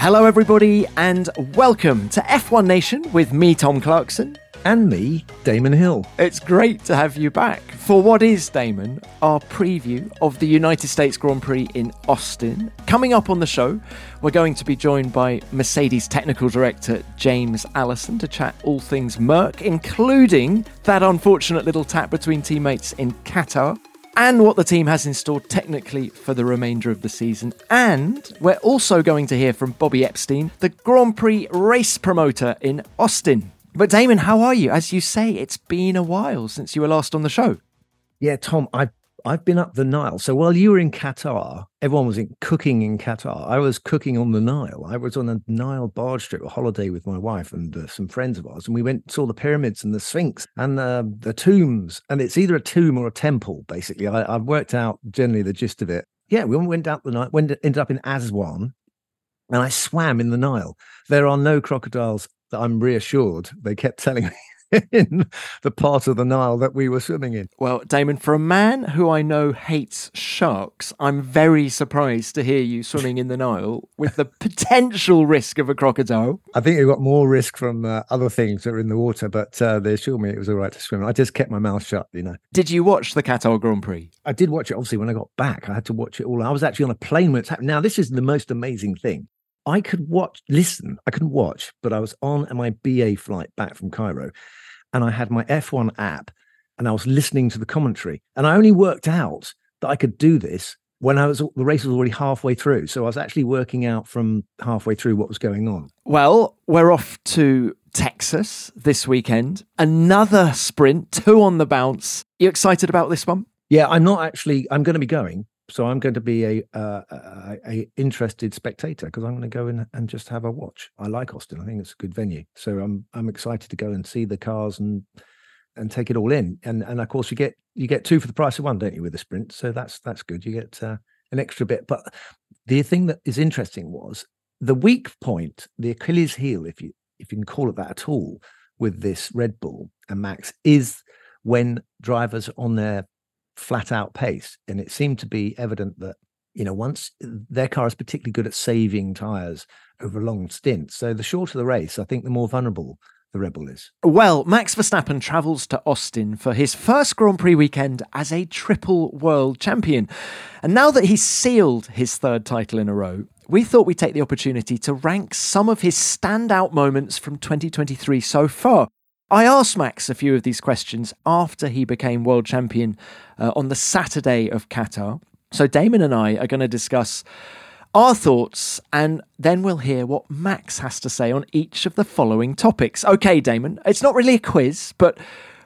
Hello, everybody, and welcome to F1 Nation with me, Tom Clarkson. And me, Damon Hill. It's great to have you back for what is, Damon, our preview of the United States Grand Prix in Austin. Coming up on the show, we're going to be joined by Mercedes Technical Director James Allison to chat all things Merc, including that unfortunate little tap between teammates in Qatar and what the team has in store technically for the remainder of the season. And we're also going to hear from Bobby Epstein, the Grand Prix race promoter in Austin. But Damon, how are you? As you say, it's been a while since you were last on the show. Yeah, Tom, I've I've been up the Nile. So while you were in Qatar, everyone was in, cooking in Qatar. I was cooking on the Nile. I was on a Nile barge trip, a holiday with my wife and uh, some friends of ours, and we went saw the pyramids and the Sphinx and uh, the tombs. And it's either a tomb or a temple, basically. I, have worked out generally the gist of it. Yeah, we went out the Nile, went ended up in Aswan, and I swam in the Nile. There are no crocodiles. That I'm reassured. They kept telling me in the part of the Nile that we were swimming in. Well, Damon, for a man who I know hates sharks, I'm very surprised to hear you swimming in the Nile with the potential risk of a crocodile. I think you got more risk from uh, other things that are in the water, but uh, they assured me it was all right to swim. I just kept my mouth shut, you know. Did you watch the Qatar Grand Prix? I did watch it, obviously, when I got back. I had to watch it all. I was actually on a plane when it's happening. Now, this is the most amazing thing. I could watch, listen, I couldn't watch, but I was on my BA flight back from Cairo and I had my F1 app and I was listening to the commentary. And I only worked out that I could do this when I was the race was already halfway through. So I was actually working out from halfway through what was going on. Well, we're off to Texas this weekend. Another sprint, two on the bounce. You excited about this one? Yeah, I'm not actually. I'm going to be going so I'm going to be a uh, a, a, interested spectator because I'm going to go in and just have a watch. I like Austin. I think it's a good venue. So I'm I'm excited to go and see the cars and and take it all in. And and of course you get you get two for the price of one, don't you, with a sprint? So that's that's good. You get uh, an extra bit. But the thing that is interesting was the weak point, the Achilles heel, if you if you can call it that at all, with this Red Bull and Max is when drivers on their flat out pace. And it seemed to be evident that, you know, once their car is particularly good at saving tires over a long stints. So the shorter the race, I think the more vulnerable the Red Bull is. Well, Max Verstappen travels to Austin for his first Grand Prix weekend as a triple world champion. And now that he's sealed his third title in a row, we thought we'd take the opportunity to rank some of his standout moments from 2023 so far. I asked Max a few of these questions after he became world champion uh, on the Saturday of Qatar. So Damon and I are going to discuss our thoughts and then we'll hear what Max has to say on each of the following topics. Okay, Damon, it's not really a quiz, but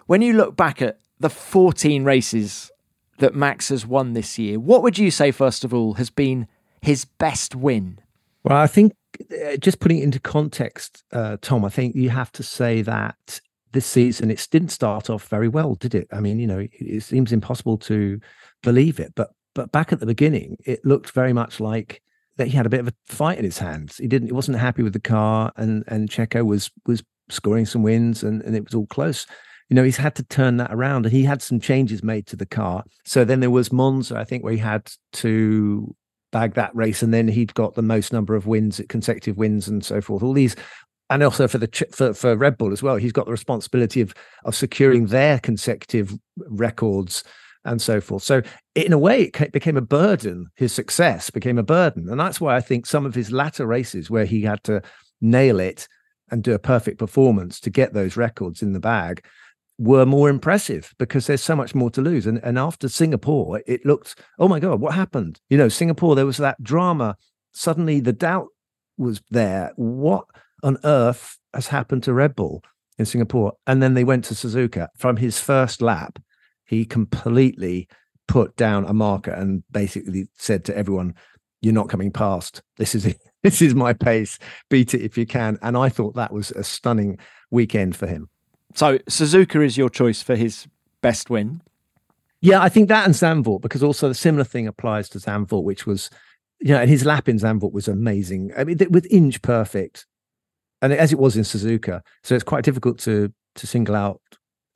when you look back at the 14 races that Max has won this year, what would you say, first of all, has been his best win? Well, I think uh, just putting it into context, uh, Tom, I think you have to say that this season it didn't start off very well, did it? I mean, you know, it, it seems impossible to believe it, but but back at the beginning, it looked very much like that he had a bit of a fight in his hands. He didn't, he wasn't happy with the car, and and Checo was was scoring some wins, and and it was all close. You know, he's had to turn that around, and he had some changes made to the car. So then there was Monza, I think, where he had to bag that race, and then he'd got the most number of wins, consecutive wins, and so forth. All these and also for the for, for Red Bull as well. He's got the responsibility of of securing their consecutive records and so forth. So in a way, it became a burden. His success became a burden, and that's why I think some of his latter races, where he had to nail it and do a perfect performance to get those records in the bag, were more impressive because there's so much more to lose. And and after Singapore, it looked, oh my god, what happened? You know, Singapore, there was that drama. Suddenly, the doubt was there. What on earth has happened to Red Bull in Singapore? And then they went to Suzuka. From his first lap, he completely put down a marker and basically said to everyone, you're not coming past. This is it. This is my pace. Beat it if you can. And I thought that was a stunning weekend for him. So Suzuka is your choice for his best win. Yeah, I think that and Zandvoort, because also the similar thing applies to Zandvoort, which was, you know, and his lap in Zandvoort was amazing. I mean, with inch perfect, and as it was in Suzuka. So it's quite difficult to to single out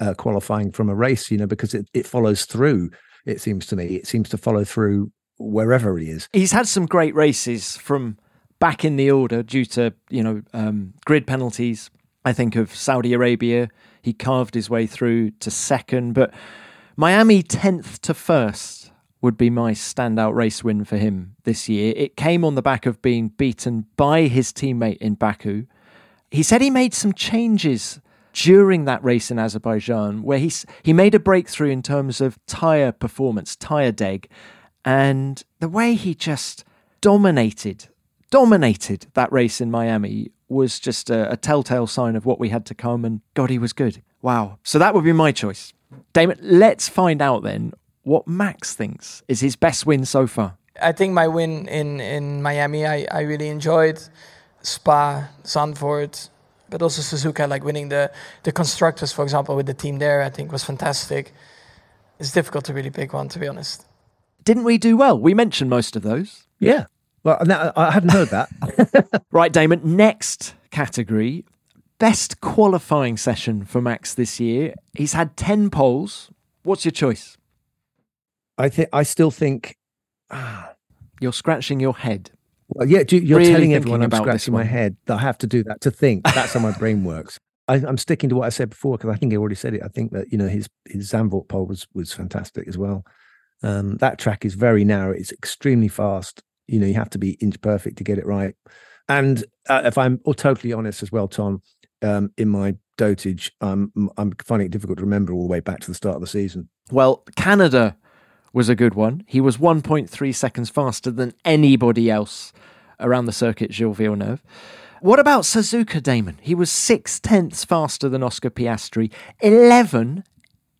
uh, qualifying from a race, you know, because it, it follows through. It seems to me, it seems to follow through wherever he is. He's had some great races from back in the order due to you know um, grid penalties. I think of Saudi Arabia. He carved his way through to second, but Miami tenth to first would be my standout race win for him this year. It came on the back of being beaten by his teammate in Baku. He said he made some changes during that race in Azerbaijan where he he made a breakthrough in terms of tire performance, tire deg, and the way he just dominated dominated that race in Miami was just a, a, telltale sign of what we had to come. And God, he was good. Wow. So that would be my choice. Damon, let's find out then what Max thinks is his best win so far. I think my win in, in Miami, I, I really enjoyed. Spa, Zandvoort, but also Suzuka, like winning the, the constructors, for example, with the team there, I think was fantastic. It's difficult to really pick one, to be honest. Didn't we do well? We mentioned most of those. Yeah. Well, I hadn't heard that. right, Damon. Next category best qualifying session for Max this year. He's had 10 poles. What's your choice? I think I still think ah, you're scratching your head. Well, yeah, you're really telling everyone I'm scratching my head that I have to do that to think. That's how my brain works. I, am sticking to what I said before because I think I already said it. I think that you know his his Zandvoort pole was was fantastic as well. Um, that track is very narrow. It's extremely fast. You know, you have to be inch perfect to get it right. And uh, if I'm totally honest as well, Tom, um, in my dotage, um, I'm finding it difficult to remember all the way back to the start of the season. Well, Canada was a good one. He was 1.3 seconds faster than anybody else around the circuit, Gilles Villeneuve. What about Suzuka Damon? He was six tenths faster than Oscar Piastri, 11,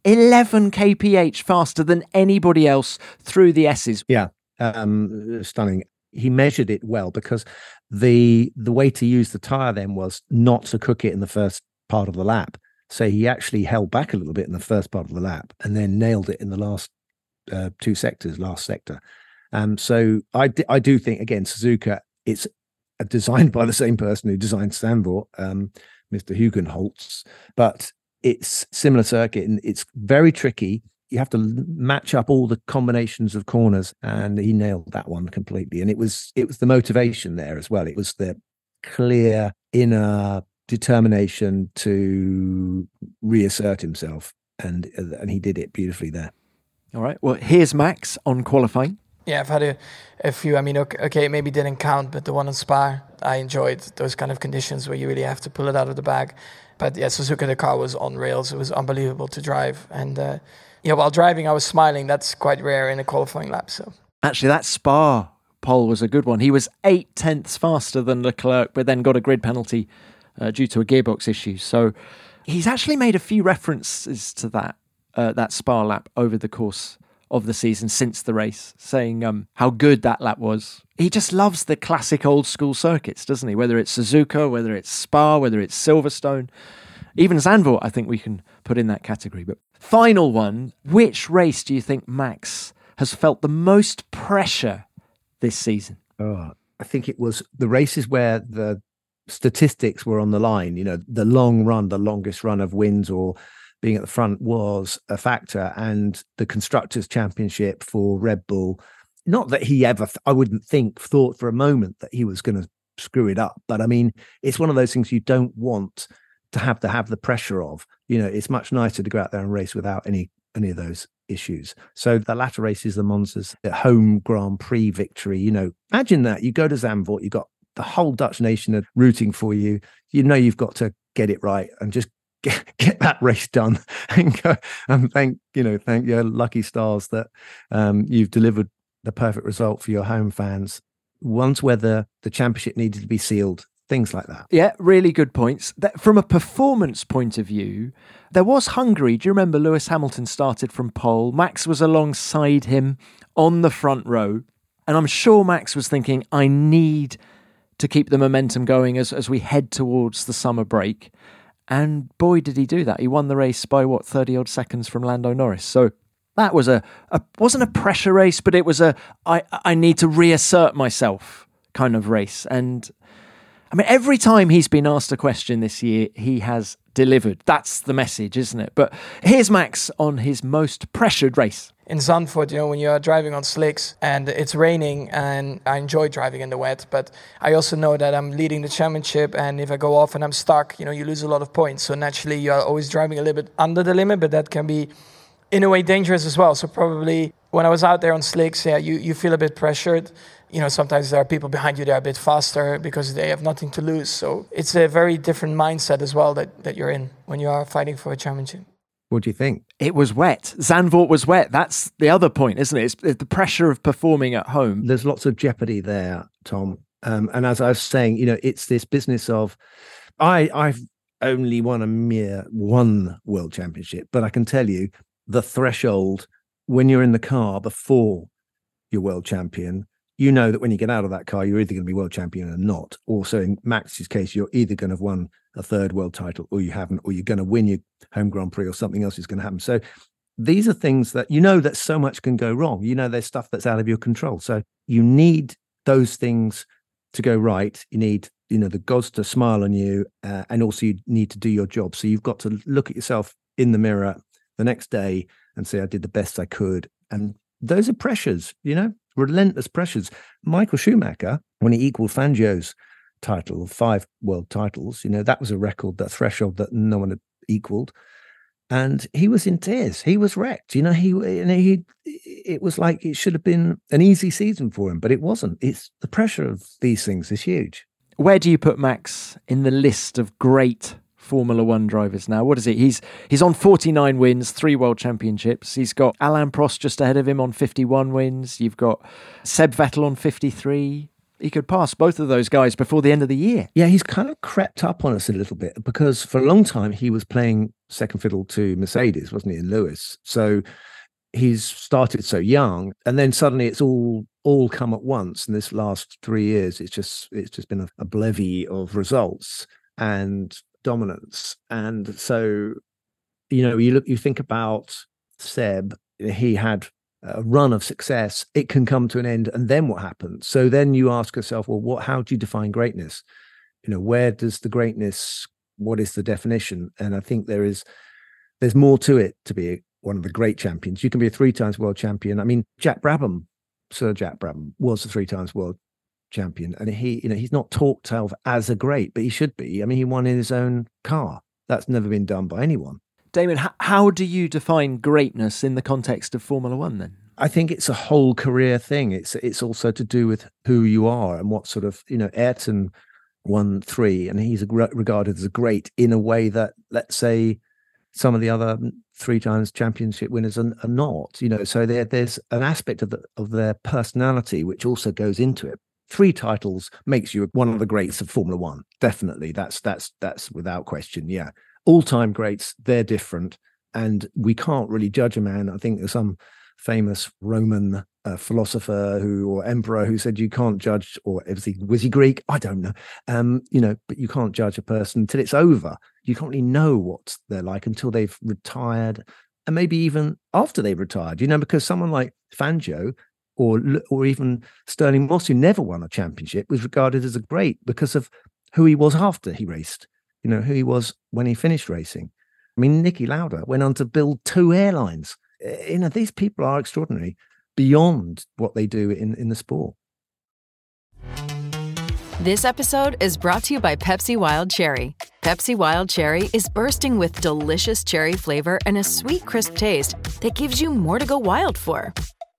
11 kph faster than anybody else through the S's. Yeah, um, stunning. He measured it well because the the way to use the tire then was not to cook it in the first part of the lap. So he actually held back a little bit in the first part of the lap and then nailed it in the last uh, two sectors, last sector. Um, so I, d- I do think again Suzuka it's designed by the same person who designed Zandvoort, um, Mr. Hugenholtz, but it's similar circuit and it's very tricky you have to match up all the combinations of corners and he nailed that one completely and it was it was the motivation there as well it was the clear inner determination to reassert himself and and he did it beautifully there all right well here's max on qualifying yeah i've had a, a few i mean okay, okay maybe didn't count but the one in spa i enjoyed those kind of conditions where you really have to pull it out of the bag but yeah suzuka the car was on rails it was unbelievable to drive and uh, yeah, while driving, I was smiling. That's quite rare in a qualifying lap. So actually, that Spa pole was a good one. He was eight tenths faster than Leclerc, but then got a grid penalty uh, due to a gearbox issue. So he's actually made a few references to that uh, that Spa lap over the course of the season since the race, saying um, how good that lap was. He just loves the classic old school circuits, doesn't he? Whether it's Suzuka, whether it's Spa, whether it's Silverstone, even Zandvoort, I think we can put in that category. But Final one. Which race do you think Max has felt the most pressure this season? Oh, I think it was the races where the statistics were on the line. You know, the long run, the longest run of wins or being at the front was a factor. And the Constructors' Championship for Red Bull, not that he ever, I wouldn't think, thought for a moment that he was going to screw it up. But I mean, it's one of those things you don't want to have to have the pressure of. You know, it's much nicer to go out there and race without any any of those issues. So the latter race is the Monza's home Grand Prix victory. You know, imagine that you go to Zandvoort, you've got the whole Dutch nation rooting for you. You know you've got to get it right and just get, get that race done and go and thank you know thank your lucky stars that um, you've delivered the perfect result for your home fans. Once whether the championship needed to be sealed things like that. Yeah, really good points. That, from a performance point of view, there was Hungary. Do you remember Lewis Hamilton started from pole? Max was alongside him on the front row. And I'm sure Max was thinking, I need to keep the momentum going as, as we head towards the summer break. And boy, did he do that. He won the race by what, 30 odd seconds from Lando Norris. So that was a, a wasn't a pressure race, but it was a I, I need to reassert myself kind of race. And I mean, every time he's been asked a question this year, he has delivered. That's the message, isn't it? But here's Max on his most pressured race. In Zandvoort, you know, when you're driving on slicks and it's raining, and I enjoy driving in the wet, but I also know that I'm leading the championship, and if I go off and I'm stuck, you know, you lose a lot of points. So naturally, you're always driving a little bit under the limit, but that can be, in a way, dangerous as well. So probably when I was out there on slicks, yeah, you, you feel a bit pressured you know, sometimes there are people behind you that are a bit faster because they have nothing to lose. So it's a very different mindset as well that, that you're in when you are fighting for a championship. What do you think? It was wet. Zandvoort was wet. That's the other point, isn't it? It's the pressure of performing at home. There's lots of jeopardy there, Tom. Um, and as I was saying, you know, it's this business of I I've only won a mere one world championship, but I can tell you the threshold when you're in the car before you're world champion you know that when you get out of that car, you're either going to be world champion or not. Also, in Max's case, you're either going to have won a third world title or you haven't, or you're going to win your home Grand Prix or something else is going to happen. So these are things that you know that so much can go wrong. You know, there's stuff that's out of your control. So you need those things to go right. You need, you know, the gods to smile on you, uh, and also you need to do your job. So you've got to look at yourself in the mirror the next day and say, I did the best I could. And those are pressures, you know, relentless pressures. Michael Schumacher, when he equaled Fangio's title, of five world titles, you know, that was a record, that threshold that no one had equaled. And he was in tears. He was wrecked. You know, he and he it was like it should have been an easy season for him, but it wasn't. It's the pressure of these things is huge. Where do you put Max in the list of great Formula One drivers now. What is it? He's he's on 49 wins, three world championships. He's got Alain Prost just ahead of him on 51 wins. You've got Seb Vettel on 53. He could pass both of those guys before the end of the year. Yeah, he's kind of crept up on us a little bit because for a long time he was playing second fiddle to Mercedes, wasn't he, in Lewis? So he's started so young and then suddenly it's all all come at once in this last three years it's just it's just been a, a of results and dominance. And so, you know, you look, you think about Seb, he had a run of success. It can come to an end, and then what happens? So then you ask yourself, well, what? How do you define greatness? You know, where does the greatness? What is the definition? And I think there is, there's more to it to be one of the great champions. You can be a three times world champion. I mean, Jack Brabham, Sir Jack Brabham, was a three times world champion, and he, you know, he's not talked of as a great, but he should be. I mean, he won in his own car. That's never been done by anyone. Damon, how do you define greatness in the context of Formula One then? I think it's a whole career thing. It's it's also to do with who you are and what sort of you know. Ayrton won three, and he's regarded as a great in a way that let's say some of the other three times championship winners are, are not. You know, so there there's an aspect of the, of their personality which also goes into it three titles makes you one of the greats of Formula One. Definitely, that's that's that's without question. Yeah, all time greats. They're different, and we can't really judge a man. I think there's some famous Roman uh, philosopher who or emperor who said you can't judge, or was he was he Greek? I don't know. Um, you know, but you can't judge a person until it's over. You can't really know what they're like until they've retired, and maybe even after they've retired. You know, because someone like Fangio or or even Stirling Moss, who never won a championship, was regarded as a great because of who he was after he raced. You know who he was when he finished racing. I mean, Niki Lauda went on to build two airlines. Eh, you know, these people are extraordinary beyond what they do in in the sport. This episode is brought to you by Pepsi Wild Cherry. Pepsi Wild Cherry is bursting with delicious cherry flavor and a sweet, crisp taste that gives you more to go wild for.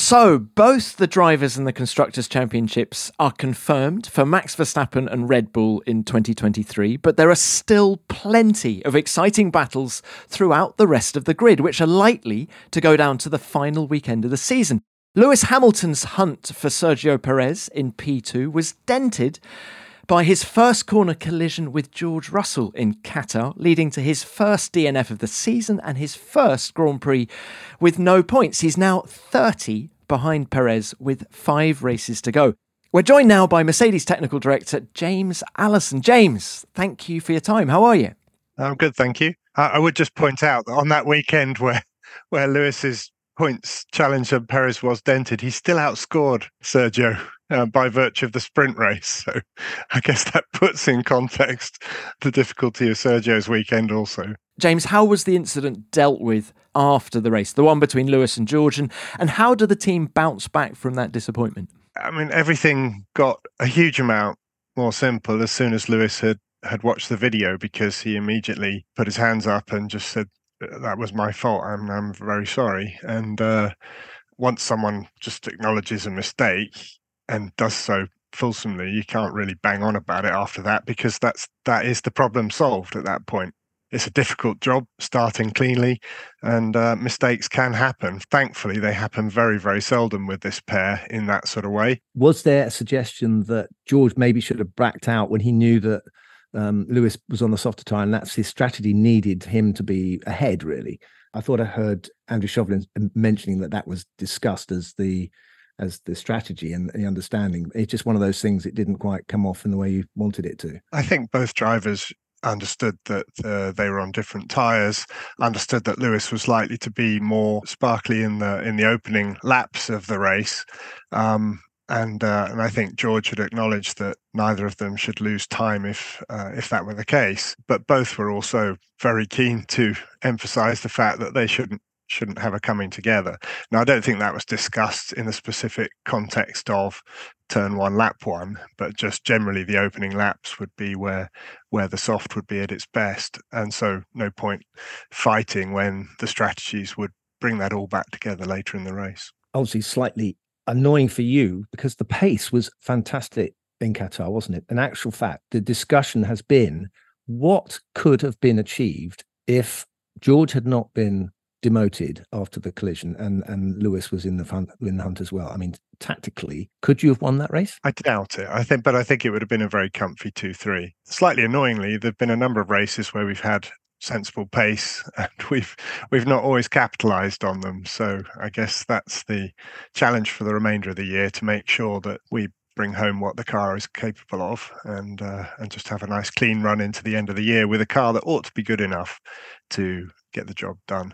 So, both the Drivers and the Constructors' Championships are confirmed for Max Verstappen and Red Bull in 2023, but there are still plenty of exciting battles throughout the rest of the grid, which are likely to go down to the final weekend of the season. Lewis Hamilton's hunt for Sergio Perez in P2 was dented by his first corner collision with George Russell in Qatar, leading to his first DNF of the season and his first Grand Prix with no points. He's now 30 behind Perez with five races to go. We're joined now by Mercedes technical director James Allison. James, thank you for your time. How are you? I'm good, thank you. I, would just point out that on that weekend where where Lewis's points challenge of Perez was dented, he still outscored Sergio uh, by virtue of the sprint race. So I guess that puts in context the difficulty of Sergio's weekend also. James, how was the incident dealt with after the race, the one between Lewis and George, and, and how did the team bounce back from that disappointment? I mean, everything got a huge amount more simple as soon as Lewis had had watched the video because he immediately put his hands up and just said that was my fault. I'm I'm very sorry. And uh, once someone just acknowledges a mistake and does so fulsomely, you can't really bang on about it after that because that's that is the problem solved at that point. It's a difficult job starting cleanly, and uh, mistakes can happen. Thankfully, they happen very, very seldom with this pair in that sort of way. Was there a suggestion that George maybe should have backed out when he knew that um, Lewis was on the softer tire, and that's his strategy needed him to be ahead. Really, I thought I heard Andrew Shovlin mentioning that that was discussed as the as the strategy and the understanding. It's just one of those things. It didn't quite come off in the way you wanted it to. I think both drivers understood that uh, they were on different tires understood that lewis was likely to be more sparkly in the in the opening laps of the race um, and uh, and I think George had acknowledged that neither of them should lose time if uh, if that were the case. But both were also very keen to emphasise the fact that they shouldn't shouldn't have a coming together. Now I don't think that was discussed in the specific context of turn one, lap one, but just generally the opening laps would be where where the soft would be at its best, and so no point fighting when the strategies would bring that all back together later in the race. Obviously, slightly annoying for you because the pace was fantastic in Qatar, wasn't it? In actual fact, the discussion has been what could have been achieved if George had not been demoted after the collision and and Lewis was in the front in the hunt as well. I mean, tactically, could you have won that race? I doubt it. I think, but I think it would have been a very comfy two three. Slightly annoyingly, there've been a number of races where we've had sensible pace and we've we've not always capitalized on them so i guess that's the challenge for the remainder of the year to make sure that we bring home what the car is capable of and uh, and just have a nice clean run into the end of the year with a car that ought to be good enough to get the job done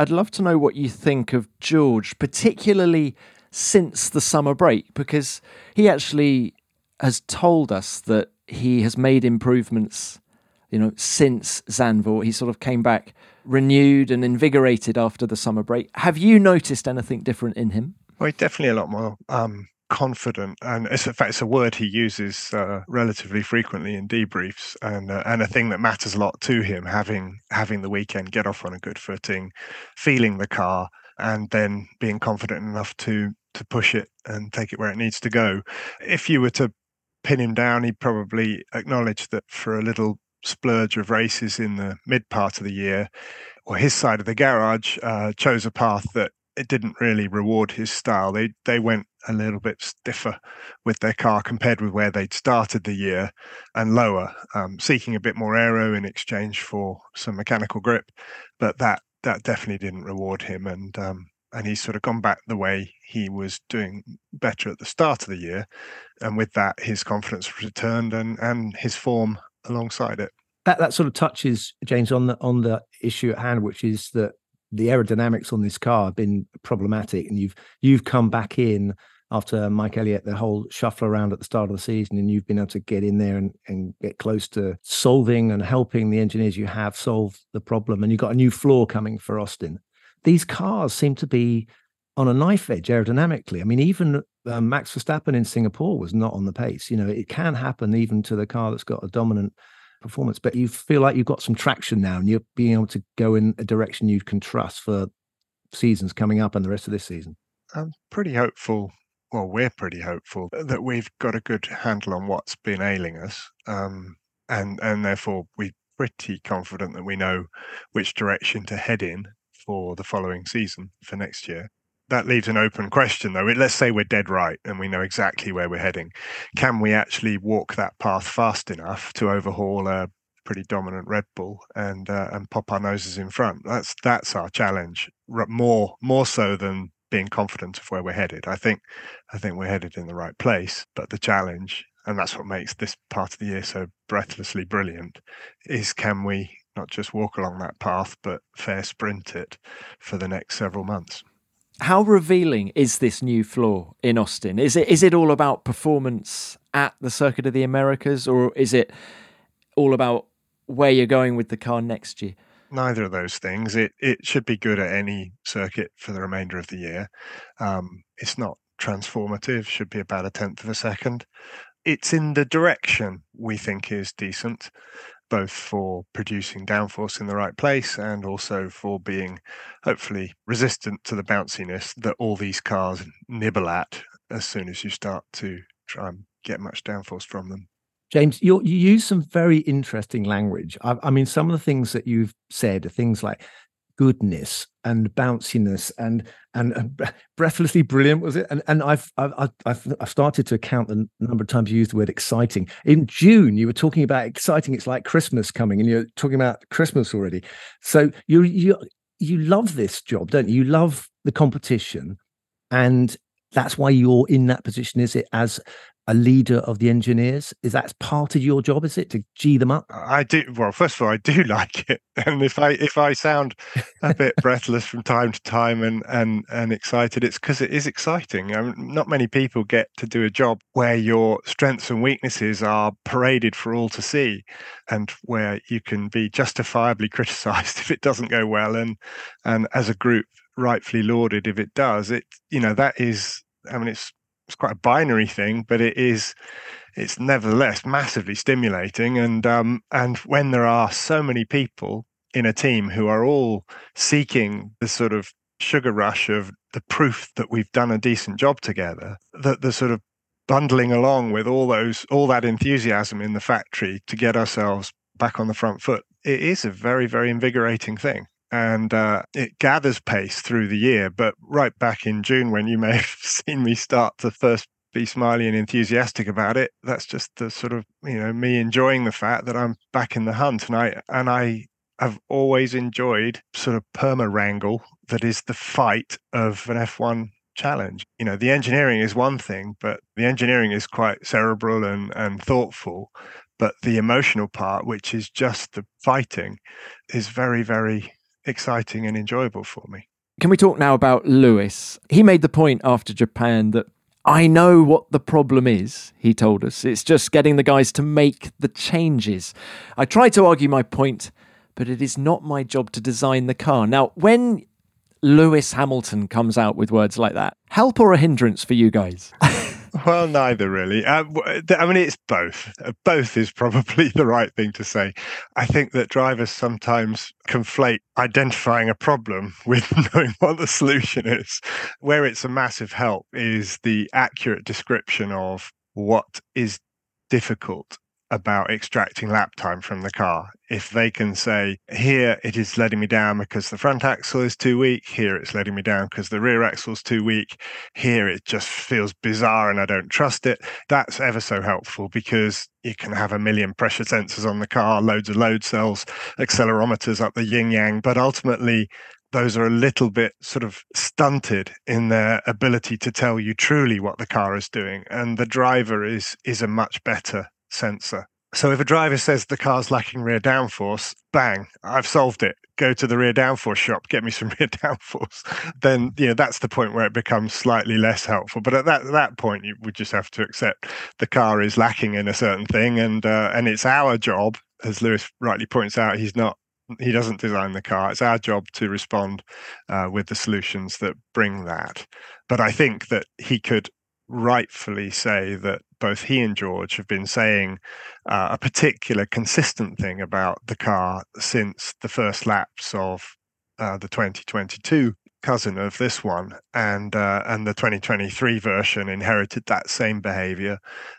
i'd love to know what you think of george particularly since the summer break because he actually has told us that he has made improvements you know, since Zandvoort. He sort of came back renewed and invigorated after the summer break. Have you noticed anything different in him? Well, he's definitely a lot more um, confident, and it's, in fact, it's a word he uses uh, relatively frequently in debriefs, and uh, and a thing that matters a lot to him. Having having the weekend get off on a good footing, feeling the car, and then being confident enough to to push it and take it where it needs to go. If you were to pin him down, he'd probably acknowledge that for a little splurge of races in the mid part of the year, or his side of the garage uh, chose a path that it didn't really reward his style. They they went a little bit stiffer with their car compared with where they'd started the year, and lower, um, seeking a bit more aero in exchange for some mechanical grip. But that that definitely didn't reward him, and um, and he's sort of gone back the way he was doing better at the start of the year, and with that, his confidence returned and and his form alongside it. That that sort of touches James on the on the issue at hand, which is that the aerodynamics on this car have been problematic, and you've you've come back in after Mike Elliott, the whole shuffle around at the start of the season, and you've been able to get in there and, and get close to solving and helping the engineers you have solve the problem. And you've got a new floor coming for Austin. These cars seem to be on a knife edge aerodynamically. I mean, even uh, Max Verstappen in Singapore was not on the pace. You know, it can happen even to the car that's got a dominant performance, but you feel like you've got some traction now and you're being able to go in a direction you can trust for seasons coming up and the rest of this season. I'm pretty hopeful. Well, we're pretty hopeful that we've got a good handle on what's been ailing us, um, and and therefore we're pretty confident that we know which direction to head in for the following season for next year. That leaves an open question, though. Let's say we're dead right and we know exactly where we're heading. Can we actually walk that path fast enough to overhaul a pretty dominant Red Bull and uh, and pop our noses in front? That's that's our challenge. More more so than being confident of where we're headed. I think I think we're headed in the right place, but the challenge and that's what makes this part of the year so breathlessly brilliant is can we not just walk along that path but fair sprint it for the next several months how revealing is this new floor in Austin? Is it is it all about performance at the Circuit of the Americas, or is it all about where you're going with the car next year? Neither of those things. It it should be good at any circuit for the remainder of the year. Um, it's not transformative. Should be about a tenth of a second. It's in the direction we think is decent both for producing downforce in the right place and also for being hopefully resistant to the bounciness that all these cars nibble at as soon as you start to try and get much downforce from them. James, you use some very interesting language. I, I, mean, some of the things that you've said are things like goodness and bounciness and and, uh, and breathlessly brilliant was it? And and I've, I've I've I've started to count the number of times you used the word exciting. In June you were talking about exciting it's like Christmas coming and you're talking about Christmas already. So you you you love this job don't you? You love the competition and that's why you're in that position is it as a leader of the engineers? Is that part of your job? Is it to g them up? I do. Well, first of all, I do like it, and if I if I sound a bit breathless from time to time and and and excited, it's because it is exciting. I mean, not many people get to do a job where your strengths and weaknesses are paraded for all to see, and where you can be justifiably criticised if it doesn't go well, and and as a group rightfully lauded if it does. It you know that is. I mean, it's it's quite a binary thing, but it is it's nevertheless massively stimulating. And um, and when there are so many people in a team who are all seeking the sort of sugar rush of the proof that we've done a decent job together, that the sort of bundling along with all those all that enthusiasm in the factory to get ourselves back on the front foot, it is a very very invigorating thing and uh, it gathers pace through the year. But right back in June, when you may have seen me start to first be smiley and enthusiastic about it, that's just the sort of you know me enjoying the fact that I'm back in the hunt, and I and I have always enjoyed sort of perma wrangle that is the fight of an F1 challenge. You know, the engineering is one thing, but the engineering is quite cerebral and, and thoughtful. But the emotional part, which is just the fighting, is very, very exciting and enjoyable for me. Can we talk now about Lewis? He made the point after Japan that I know what the problem is, he told us. It's just getting the guys to make the changes. I tried to argue my point, but it is not my job to design the car. Now, when Lewis Hamilton comes out with words like that, help or a hindrance for you guys? Well, neither really. Uh, I mean, it's both. Uh, both is probably the right thing to say. I think that drivers sometimes conflate identifying a problem with knowing what the solution is. Where it's a massive help is the accurate description of what is difficult about extracting lap time from the car. If they can say, here it is letting me down because the front axle is too weak, here it's letting me down because the rear axle is too weak, here it just feels bizarre and I don't trust it, that's ever so helpful because you can have a million pressure sensors on the car, loads of load cells, accelerometers up the yin yang, but ultimately, those are a little bit sort of stunted in their ability to tell you truly what the car is doing and the driver is is a much better sensor. So if a driver says the car's lacking rear downforce, bang, I've solved it. Go to the rear downforce shop, get me some rear downforce. Then you know that's the point where it becomes slightly less helpful. But at that that point, you would just have to accept the car is lacking in a certain thing, and uh, and it's our job, as Lewis rightly points out, he's not he doesn't design the car. It's our job to respond uh, with the solutions that bring that. But I think that he could rightfully say that both he and George have been saying uh, a particular consistent thing about the car since the first laps of uh, the 2022 cousin of this one, and uh, and the 2023 version inherited that same behaviour,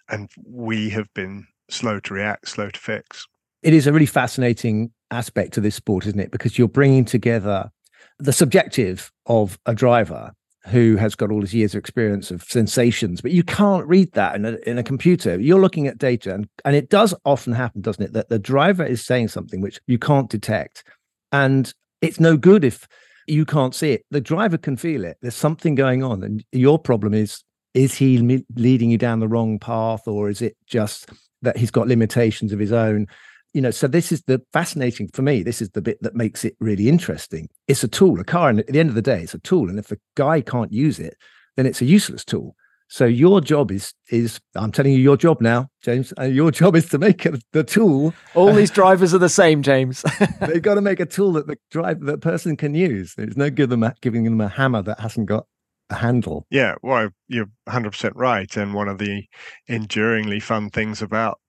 and we have been slow to react, slow to fix. It is a really fascinating aspect to this sport, isn't it? Because you're bringing together the subjective of a driver who has got all his years of experience of sensations, but you can't read that in a, in a computer. You're looking at data, and, and it does often happen, doesn't it, that the driver is saying something which you can't detect. And it's no good if you can't see it. The driver can feel it. There's something going on. And your problem is is he leading you down the wrong path, or is it just that he's got limitations of his own? You know so this is the fascinating for me this is the bit that makes it really interesting. It's a tool a car and at the end of the day it's a tool and if the guy can't use it then it's a useless tool. So your job is is i'm telling you your job now james uh, your job is to make it, the tool. All these drivers are the same james. they've got to make a tool that the driver that person can use. It's no good them giving them a hammer that hasn't got a handle. Yeah well you're 100% right and one of the enduringly fun things about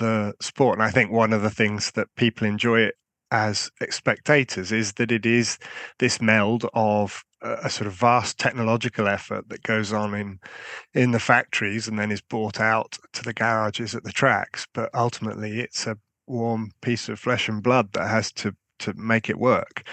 the sport. And I think one of the things that people enjoy it as spectators is that it is this meld of a, sort of vast technological effort that goes on in in the factories and then is brought out to the garages at the tracks. But ultimately, it's a warm piece of flesh and blood that has to to make it work.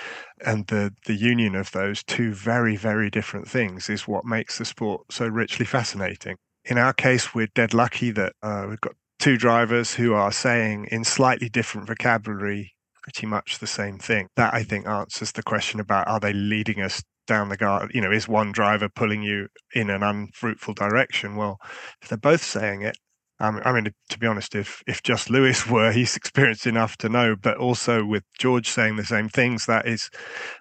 And the the union of those two very very different things is what makes the sport so richly fascinating. In our case, we're dead lucky that uh, we've got two drivers who are saying in slightly different vocabulary pretty much the same thing. That I think answers the question about are they leading us down the guard? You know, is one driver pulling you in an unfruitful direction? Well, if they're both saying it, um, I mean, to be honest, if if just Lewis were, he's experienced enough to know. But also with George saying the same things, that is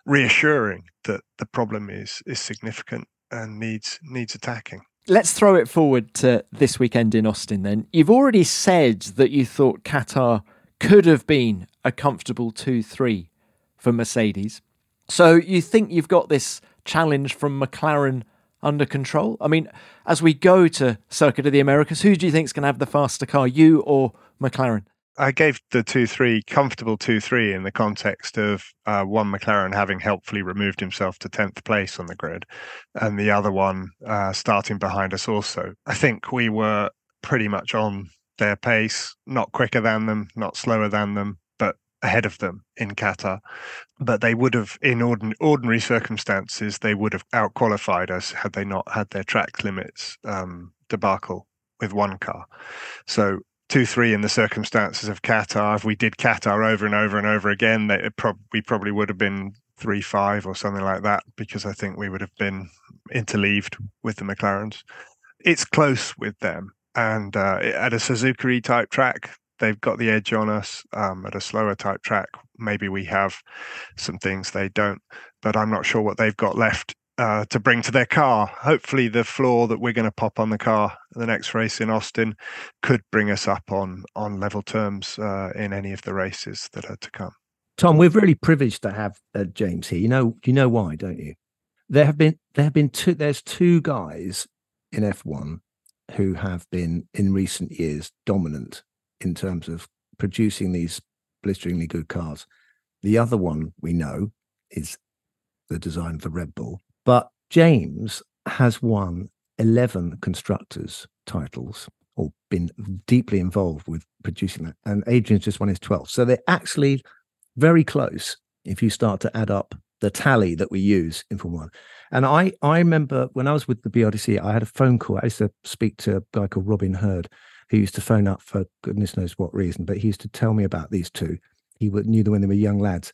reassuring that the problem is is significant and needs needs attacking. Let's throw it forward to this weekend in Austin then. You've already said that you thought Qatar could have been a comfortable 2 3 for Mercedes. So you think you've got this challenge from McLaren under control? I mean, as we go to Circuit of the Americas, who do you think is going to have the faster car, you or McLaren? I gave the two three comfortable two three in the context of uh, one McLaren having helpfully removed himself to tenth place on the grid, and the other one uh, starting behind us. Also, I think we were pretty much on their pace, not quicker than them, not slower than them, but ahead of them in Qatar. But they would have, in ordin- ordinary circumstances, they would have outqualified us had they not had their track limits um, debacle with one car. So two three in the circumstances of Qatar. If we did Qatar over and over and over again, they we probably would have been three five or something like that because I think we would have been interleaved with the McLarens. It's close with them, and uh, at a Suzuka type track, they've got the edge on us. Um, at a slower type track, maybe we have some things they don't, but I'm not sure what they've got left uh, to bring to their car. Hopefully, the floor that we're going to pop on the car the next race in Austin could bring us up on on level terms uh, in any of the races that are to come. Tom, we're really privileged to have uh, James here. You know, you know why, don't you? There have been there have been two. There's two guys in F1 who have been in recent years dominant in terms of producing these blisteringly good cars. The other one we know is the design of the Red Bull, but James has won 11 constructors titles or been deeply involved with producing that. And Adrian's just won his 12th. So they're actually very close if you start to add up the tally that we use in Formula One. And I, I remember when I was with the BRDC, I had a phone call. I used to speak to a guy called Robin Herd, who used to phone up for goodness knows what reason, but he used to tell me about these two. He knew them when they were young lads.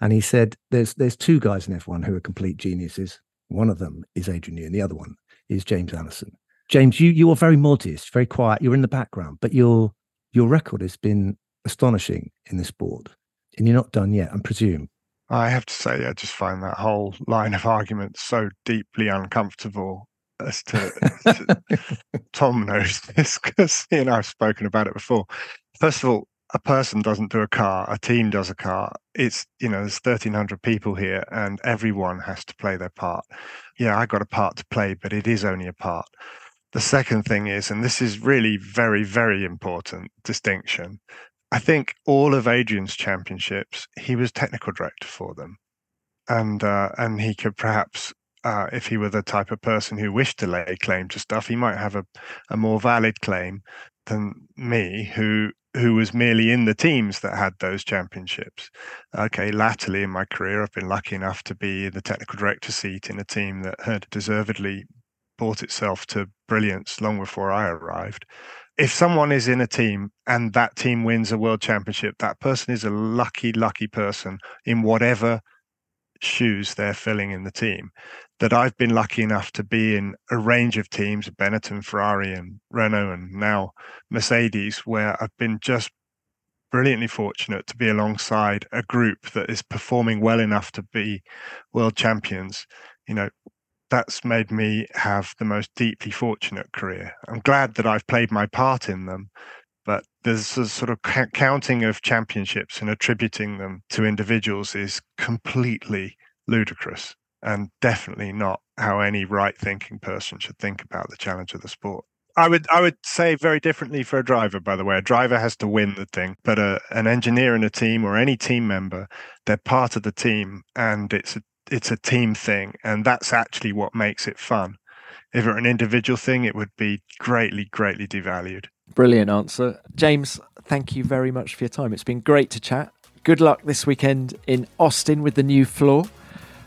And he said, there's, there's two guys in F1 who are complete geniuses. One of them is Adrian Newey, and the other one is James Allison. James, you you are very modest, very quiet. You're in the background, but your your record has been astonishing in the sport, and you're not done yet. I presume. I have to say, I just find that whole line of argument so deeply uncomfortable. As to, to Tom knows this because he and I've spoken about it before. First of all, a person doesn't do a car, a team does a car. It's, you know, there's 1,300 people here and everyone has to play their part. Yeah, I got a part to play, but it is only a part. The second thing is, and this is really very, very important distinction. I think all of Adrian's championships, he was technical director for them. and uh, and he could perhaps. Uh, if he were the type of person who wished to lay claim to stuff, he might have a, a more valid claim than me, who who was merely in the teams that had those championships. Okay, latterly in my career, I've been lucky enough to be in the technical director seat in a team that had deservedly brought itself to brilliance long before I arrived. If someone is in a team and that team wins a world championship, that person is a lucky, lucky person in whatever shoes they're filling in the team. That I've been lucky enough to be in a range of teams, Benetton, Ferrari, and Renault, and now Mercedes, where I've been just brilliantly fortunate to be alongside a group that is performing well enough to be world champions. You know, that's made me have the most deeply fortunate career. I'm glad that I've played my part in them, but there's a sort of counting of championships and attributing them to individuals is completely ludicrous and definitely not how any right thinking person should think about the challenge of the sport. I would I would say very differently for a driver. By the way, a driver has to win the thing, but a, an engineer in a team or any team member, they're part of the team, and it's a it's a team thing, and that's actually what makes it fun. If it were an individual thing, it would be greatly, greatly devalued. Brilliant answer. James, thank you very much for your time. It's been great to chat. Good luck this weekend in Austin with the new floor.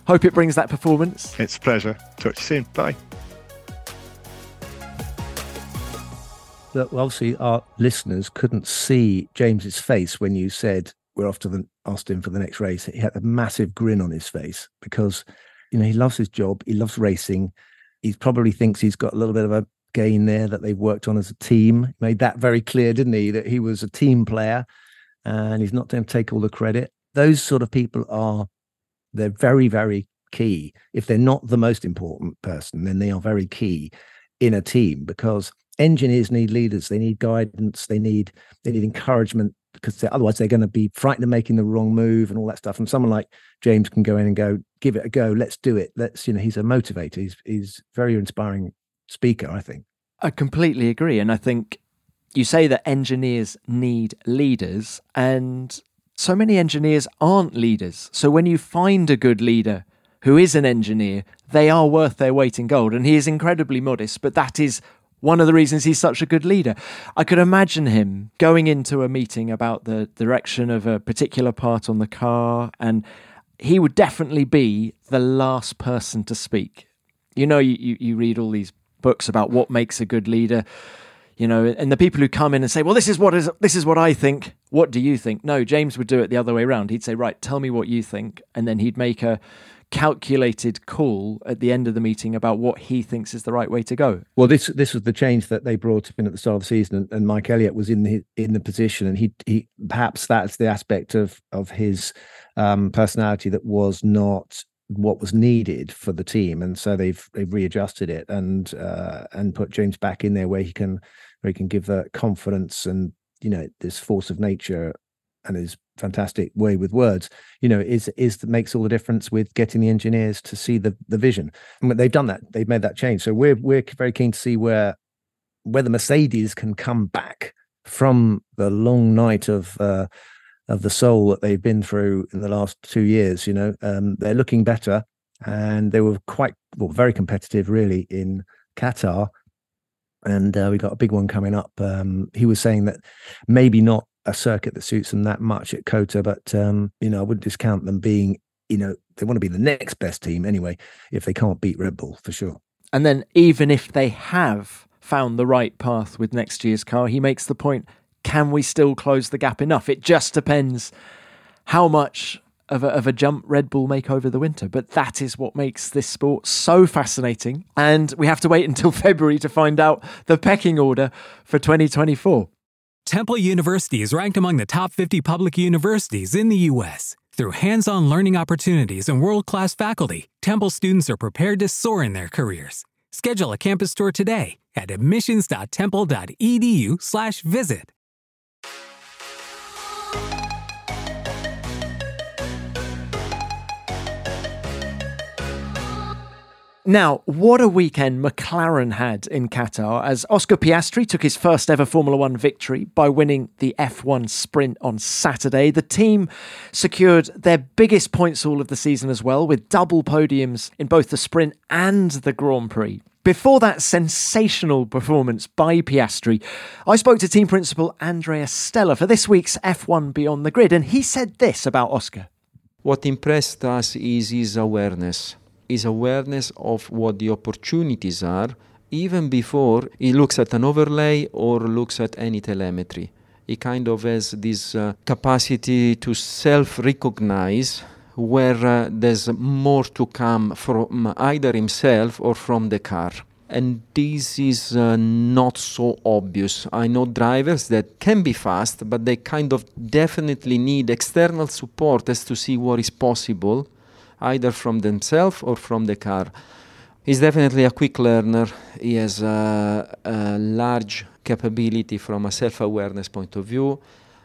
Hope it brings that performance. It's a pleasure. Talk to you soon. Bye. Well, obviously, our listeners couldn't see James's face when you said we're off to the Austin for the next race. He had a massive grin on his face because, you know, he loves his job. He loves racing. He probably thinks he's got a little bit of a gain there that they've worked on as a team. Made that very clear, didn't he? That he was a team player and he's not going to take all the credit. Those sort of people are, they're very, very key. If they're not the most important person, then they are very key in a team because engineers need leaders. They need guidance. They need, they need encouragement because they're, otherwise they're going to be frightened of making the wrong move and all that stuff. And someone like James can go in and go, give it a go. Let's do it. Let's, you know, he's a motivator. He's, he's very inspiring speaker, I think. I completely agree. And I think you say that engineers need leaders, and so many engineers aren't leaders. So when you find a good leader who is an engineer, they are worth their weight in gold. And he is incredibly modest, but that is one of the reasons he's such a good leader. I could imagine him going into a meeting about the direction of a particular part on the car, and he would definitely be the last person to speak. You know, you, you read all these books about what makes a good leader you know and the people who come in and say well this is what is this is what i think. What do you think? No james would do it the other way around. He'd say right tell me what you think and then he'd make a calculated call at the end of the meeting about what he thinks is the right way to go. Well this this was the change that they brought in at the start of the season and, and mike elliott was in the in the position and he he perhaps that's the aspect of of his um, personality that was not what was needed for the team, and so they've they've readjusted it and uh, and put James back in there where he can where he can give that confidence and you know this force of nature and his fantastic way with words you know is is that makes all the difference with getting the engineers to see the the vision and they've done that they've made that change so we're we're very keen to see where whether mercedes can come back from the long night of uh, of the soul that they've been through in the last two years. You know, um, they're looking better, and they were quite well, very competitive, really, in Qatar. And uh, we got a big one coming up. Um, he was saying that maybe not a circuit that suits them that much at COTA, but um, you know, I wouldn't discount them being, you know, they want to be the next best team anyway. If they can't beat Red Bull, for sure. And then even if they have found the right path with next year's car, he makes the point can we still close the gap enough? It just depends how much of a, of a jump Red Bull make over the winter. But that is what makes this sport so fascinating. And we have to wait until February to find out the pecking order for 2024. Temple University is ranked among the top 50 public universities in the U.S. Through hands on learning opportunities and world class faculty, Temple students are prepared to soar in their careers. Schedule a campus tour today at admissions.temple.edu/slash visit. Now, what a weekend McLaren had in Qatar as Oscar Piastri took his first ever Formula One victory by winning the F1 sprint on Saturday. The team secured their biggest points haul of the season as well, with double podiums in both the sprint and the Grand Prix. Before that sensational performance by Piastri, I spoke to team principal Andrea Stella for this week's F1 Beyond the Grid, and he said this about Oscar. What impressed us is his awareness is awareness of what the opportunities are even before he looks at an overlay or looks at any telemetry. He kind of has this uh, capacity to self recognize where uh, there's more to come from either himself or from the car. And this is uh, not so obvious. I know drivers that can be fast, but they kind of definitely need external support as to see what is possible either from themselves or from the car. He's definitely a quick learner. He has a, a large capability from a self awareness point of view,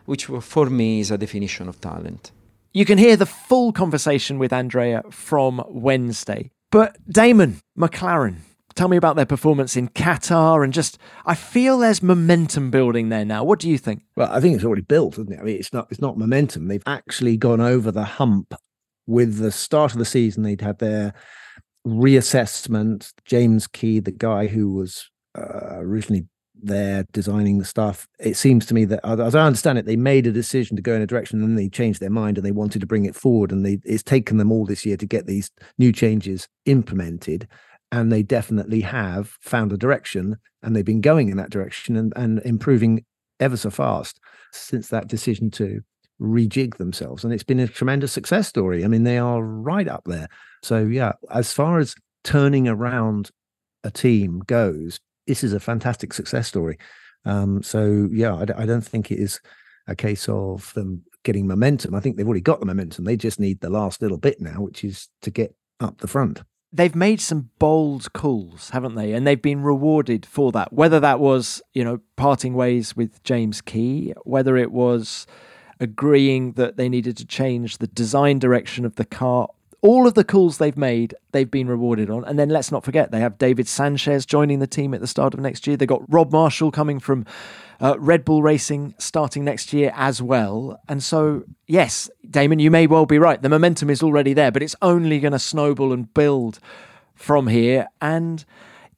which for me is a definition of talent. You can hear the full conversation with Andrea from Wednesday. But Damon, McLaren, tell me about their performance in Qatar and just I feel there's momentum building there now. What do you think? Well, I think it's already built, isn't it? I mean, it's not it's not momentum. They've actually gone over the hump with the start of the season, they'd had their reassessment. James Key, the guy who was uh, originally there designing the stuff, it seems to me that, as I understand it, they made a decision to go in a direction, and then they changed their mind and they wanted to bring it forward. And they, it's taken them all this year to get these new changes implemented. And they definitely have found a direction, and they've been going in that direction and, and improving ever so fast since that decision to rejig themselves. And it's been a tremendous success story. I mean, they are right up there. So, yeah, as far as turning around a team goes, this is a fantastic success story. Um, so, yeah, I, I don't think it is a case of them getting momentum. I think they've already got the momentum. They just need the last little bit now, which is to get up the front. They've made some bold calls, haven't they? And they've been rewarded for that. Whether that was, you know, parting ways with James Key, whether it was agreeing that they needed to change the design direction of the car. All of the calls they've made, they've been rewarded on. And then let's not forget, they have David Sanchez joining the team at the start of next year. They've got Rob Marshall coming from uh, Red Bull Racing starting next year as well. And so, yes, Damon, you may well be right. The momentum is already there, but it's only going to snowball and build from here. And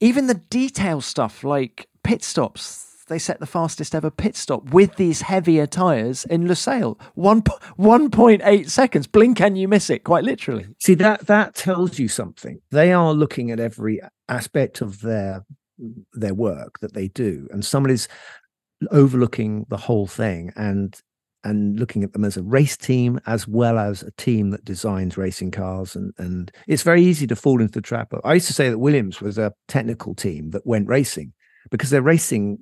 even the detail stuff like pit stops, they set the fastest ever pit stop with these heavier tyres in Lusail. One, 1.8 seconds. Blink and you miss it, quite literally. See, that that tells you something. They are looking at every aspect of their their work that they do. And somebody's overlooking the whole thing and and looking at them as a race team as well as a team that designs racing cars and and it's very easy to fall into the trap. I used to say that Williams was a technical team that went racing because their racing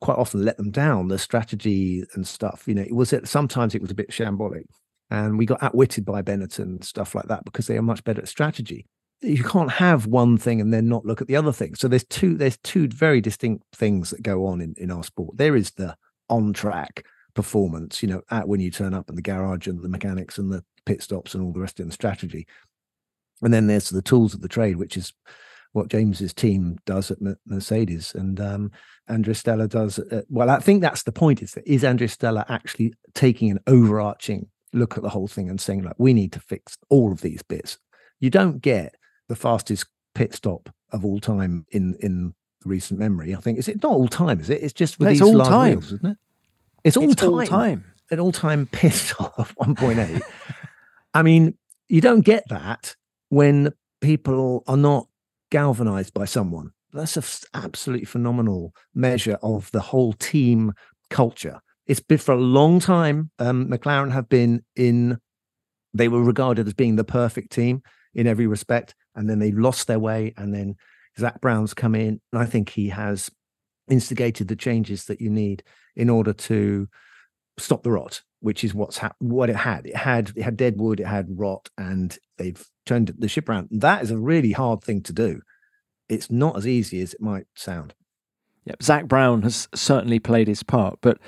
quite often let them down. The strategy and stuff, you know, it was sometimes it was a bit shambolic, and we got outwitted by Benetton and stuff like that because they are much better at strategy. You can't have one thing and then not look at the other thing. So there's two there's two very distinct things that go on in, in our sport. There is the on track performance, you know, at when you turn up in the garage and the mechanics and the pit stops and all the rest of the strategy. And then there's the tools of the trade, which is what James's team does at Mercedes and um, Andrea Stella does. At, well, I think that's the point: is that is Andrea Stella actually taking an overarching look at the whole thing and saying like, we need to fix all of these bits. You don't get the fastest pit stop of all time in in recent memory. I think is it not all time? Is it? It's just with no, these all time, wheels, isn't it? It's all time. it's time. All time. An all time pit stop of one point eight. I mean, you don't get that when people are not galvanized by someone. That's an absolutely phenomenal measure of the whole team culture. It's been for a long time. Um, McLaren have been in, they were regarded as being the perfect team in every respect. And then they lost their way. And then Zak Brown's come in. And I think he has instigated the changes that you need in order to stop the rot, which is what's ha- what it had. It had it had dead wood, it had rot, and they've turned the ship around. That is a really hard thing to do. It's not as easy as it might sound. Yep, Zak Brown has certainly played his part, but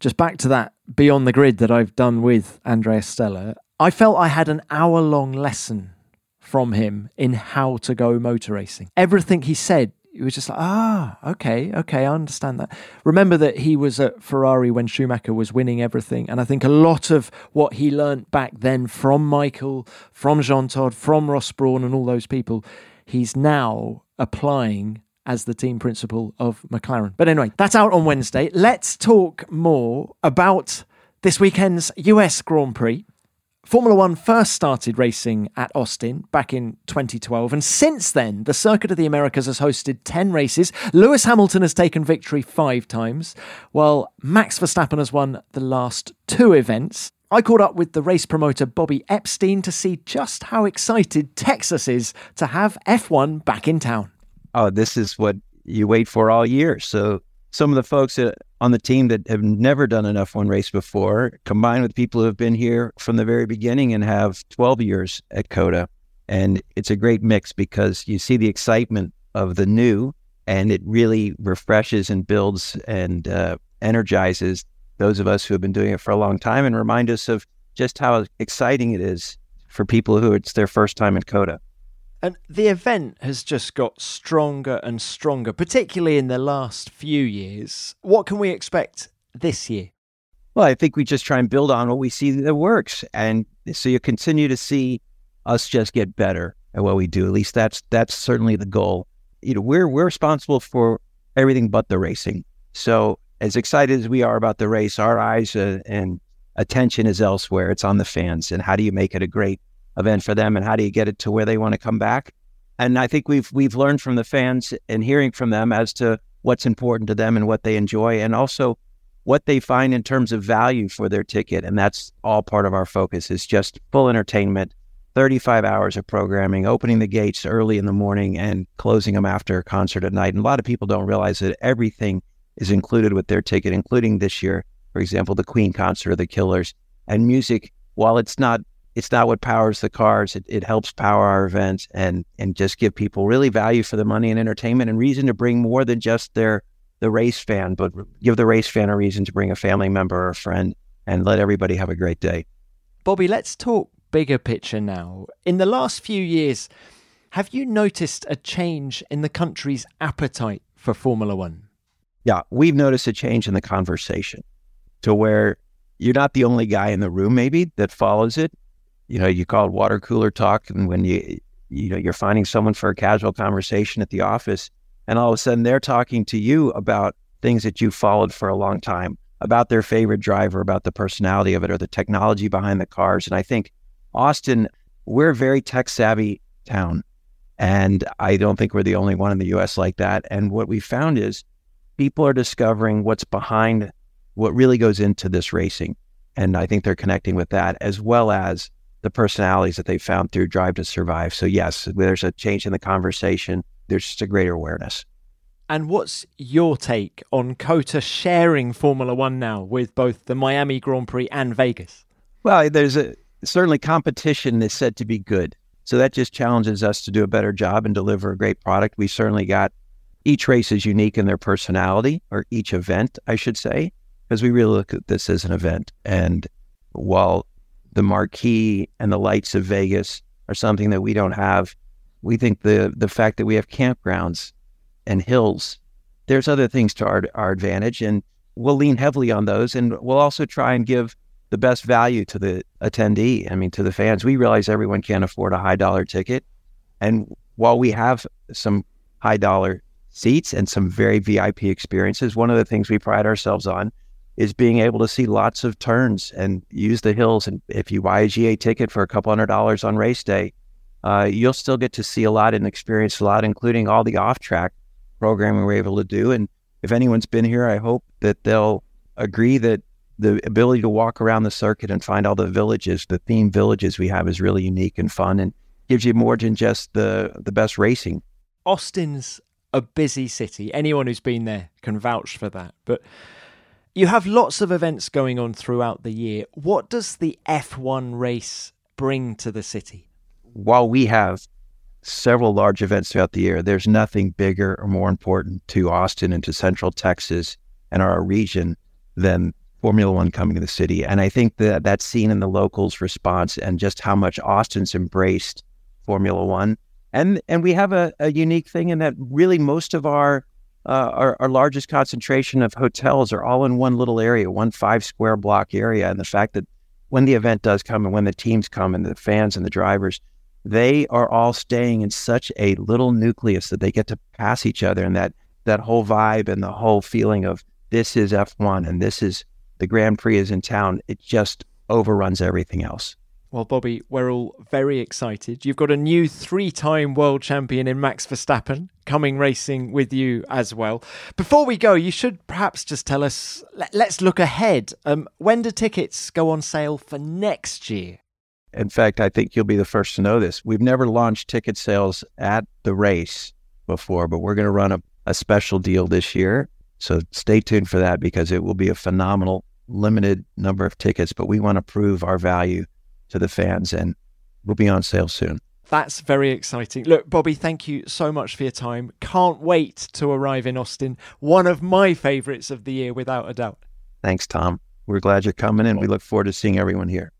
just back to that beyond the grid that I've done with Andrea Stella, I felt I had an hour long lesson from him in how to go motor racing. Everything he said, it was just like, ah, okay, okay, I understand that. Remember that he was at Ferrari when Schumacher was winning everything. And I think a lot of what he learnt back then from Michael, from Jean Todt, from Ross Brawn, and all those people, he's now applying as the team principal of McLaren. But anyway, that's out on Wednesday. Let's talk more about this weekend's US Grand Prix. Formula One first started racing at Austin back in 2012, and since then, the Circuit of the Americas has hosted 10 races. Lewis Hamilton has taken victory five times, while Max Verstappen has won the last two events. I caught up with the race promoter Bobby Epstein to see just how excited Texas is to have F1 back in town. Oh, this is what you wait for all year. So, some of the folks that on the team that have never done an F1 race before, combined with people who have been here from the very beginning and have 12 years at COTA. And it's a great mix because you see the excitement of the new and it really refreshes and builds and uh, energizes those of us who have been doing it for a long time and remind us of just how exciting it is for people who it's their first time at COTA. And the event has just got stronger and stronger, particularly in the last few years. What can we expect this year? Well, I think we just try and build on what we see that works. And so you continue to see us just get better at what we do. At least that's that's certainly the goal. You know, we're we're responsible for everything but the racing. So as excited as we are about the race, our eyes uh, and attention is elsewhere. It's on the fans and how do you make it a great event for them and how do you get it to where they want to come back? And I think we've we've learned from the fans and hearing from them as to what's important to them and what they enjoy and also what they find in terms of value for their ticket. And that's all part of our focus is just full entertainment, 35 hours of programming, opening the gates early in the morning and closing them after a concert at night. And a lot of people don't realize that everything is included with their ticket, including this year, for example, the Queen concert or the Killers. And music, while it's not it's not what powers the cars. It, it helps power our events and and just give people really value for the money and entertainment and reason to bring more than just their the race fan, but give the race fan a reason to bring a family member or a friend and let everybody have a great day. Bobby, let's talk bigger picture now. In the last few years, have you noticed a change in the country's appetite for Formula One? Yeah, we've noticed a change in the conversation to where you're not the only guy in the room, maybe, that follows it you know, you call it water cooler talk. And when you, you know, you're finding someone for a casual conversation at the office, and all of a sudden they're talking to you about things that you followed for a long time, about their favorite driver, about the personality of it, or the technology behind the cars. And I think Austin, we're a very tech savvy town. And I don't think we're the only one in the US like that. And what we found is people are discovering what's behind what really goes into this racing. And I think they're connecting with that as well as the personalities that they found through Drive to Survive. So, yes, there's a change in the conversation. There's just a greater awareness. And what's your take on COTA sharing Formula One now with both the Miami Grand Prix and Vegas? Well, there's a certainly competition is said to be good. So that just challenges us to do a better job and deliver a great product. We certainly got each race is unique in their personality, or each event, I should say, because we really look at this as an event. And while the marquee and the lights of Vegas are something that we don't have. We think the the fact that we have campgrounds and hills, there's other things to our our advantage, and we'll lean heavily on those, and we'll also try and give the best value to the attendee. I mean, to the fans. We realize everyone can't afford a high dollar ticket, and while we have some high dollar seats and some very VIP experiences, one of the things we pride ourselves on is being able to see lots of turns and use the hills. And if you buy a GA ticket for a couple hundred dollars on race day, uh, you'll still get to see a lot and experience a lot, including all the off track programming we're able to do. And if anyone's been here, I hope that they'll agree that the ability to walk around the circuit and find all the villages, the theme villages we have is really unique and fun and gives you more than just the the best racing. Austin's a busy city. Anyone who's been there can vouch for that. But you have lots of events going on throughout the year. What does the F1 race bring to the city? While we have several large events throughout the year, there's nothing bigger or more important to Austin and to Central Texas and our region than Formula One coming to the city. And I think that that's seen in the locals' response and just how much Austin's embraced Formula One. And and we have a, a unique thing in that really most of our, uh, our our largest concentration of hotels are all in one little area, one five square block area. And the fact that when the event does come and when the teams come and the fans and the drivers, they are all staying in such a little nucleus that they get to pass each other and that that whole vibe and the whole feeling of this is F1 and this is the Grand Prix is in town. It just overruns everything else. Well, Bobby, we're all very excited. You've got a new three time world champion in Max Verstappen coming racing with you as well. Before we go, you should perhaps just tell us let, us look ahead. Um, when do tickets go on sale for next year? In fact, I think you'll be the first to know this. We've never launched ticket sales at the race before, but we're going to run a, a special deal this year. So stay tuned for that because it will be a phenomenal limited number of tickets, but we want to prove our value to the fans, and will be on sale soon. That's very exciting. Look, Bobby, thank you so much for your time. Can't wait to arrive in Austin. One of my favourites of the year, without a doubt. Thanks, Tom. We're glad you're coming and We look forward to seeing everyone here.